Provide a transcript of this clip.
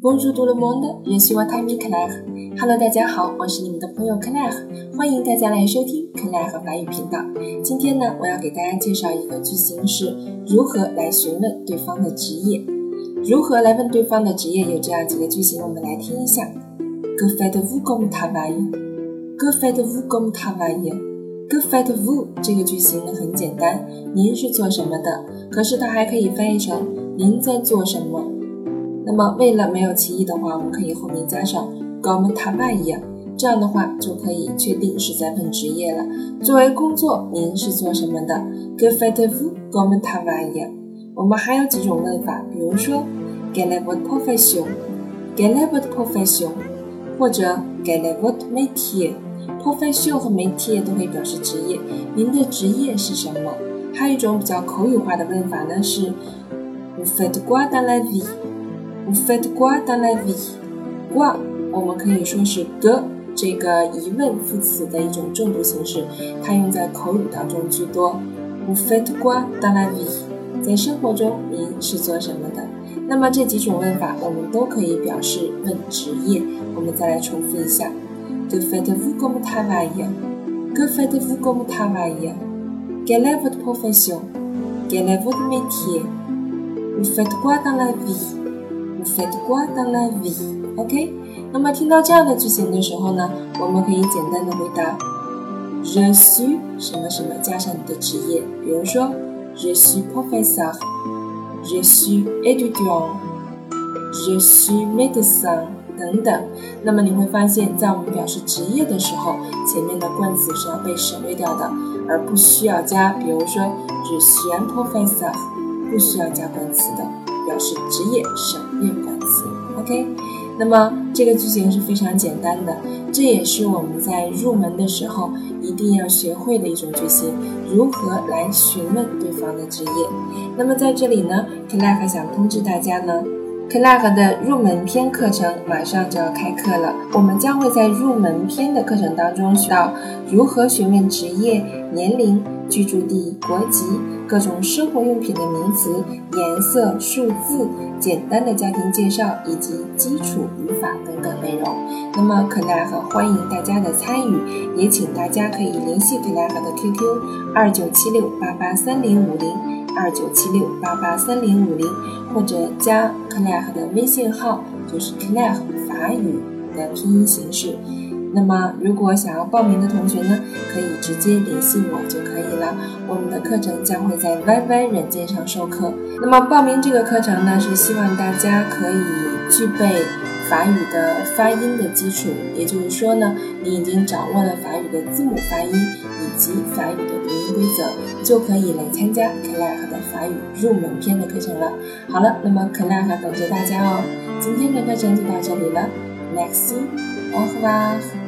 Bonjour tout le monde, je suis Watami Claire. Hello，大家好，我是你们的朋友 Claire，欢迎大家来收听 Claire 法语频道。今天呢，我要给大家介绍一个句型是如何来询问对方的职业。如何来问对方的职业？有这样几个句型，我们来听一下。Que faites-vous comme travail? Que faites-vous comme travail? Que faites-vous 这个句型呢很简单，您是做什么的？可是它还可以翻译成您在做什么。那么为了没有歧义的话，我们可以后面加上。comme travail，这样的话就可以确定是在问职业了。作为工作，您是做什么的？Que faites-vous comme travail？我们还有几种问法，比如说 Quelle est votre profession？Quelle est votre profession？或者 Quelle est votre métier？Profession 和 métier 都可以表示职业。您的职业是什么？还有一种比较口语化的问法呢，是 Vous faites quoi dans la Vous faites quoi dans la vie？quoi 我们可以说是 g 这个疑问副词的一种重读形式，它用在口语当中居多。Vous faites quoi dans la vie？在生活中您是做什么的？那么这几种问法我们都可以表示问职业。我们再来重复一下：Que faites-vous comme travail？Que faites-vous comme travail？Quelle est votre profession？Quel est votre métier？Vous faites quoi dans la vie？Faites quoi dans la vie？OK？那么听到这样的句型的时候呢，我们可以简单的回答：Je suis 什么什么加上你的职业，比如说 Je suis professeur，Je suis étudiant，Je suis médecin 等等。那么你会发现在我们表示职业的时候，前面的冠词是要被省略掉的，而不需要加。比如说 Je suis un professeur，不需要加冠词的，表示职业省略冠词。OK。那么这个句型是非常简单的，这也是我们在入门的时候一定要学会的一种句型，如何来询问对方的职业。那么在这里呢 c l a r 还想通知大家呢。C l a r 的入门篇课程马上就要开课了，我们将会在入门篇的课程当中学到如何询问职业、年龄、居住地、国籍、各种生活用品的名词、颜色、数字、简单的家庭介绍以及基础语法等等内容。那么 c l a r 欢迎大家的参与，也请大家可以联系 c l a r 的 QQ 二九七六八八三零五零。二九七六八八三零五零，或者加 c l a r 的微信号，就是 c l a r 法语的拼音形式。那么，如果想要报名的同学呢，可以直接联系我就可以了。我们的课程将会在 YY 软件上授课。那么，报名这个课程呢，是希望大家可以具备法语的发音的基础，也就是说呢，你已经掌握了法语的字母发音以及法语的读音规则，就可以来参加 c l a r 的法语入门篇的课程了。好了，那么 c l a r 等着大家哦。今天的课程就到这里了，Next，au revoir。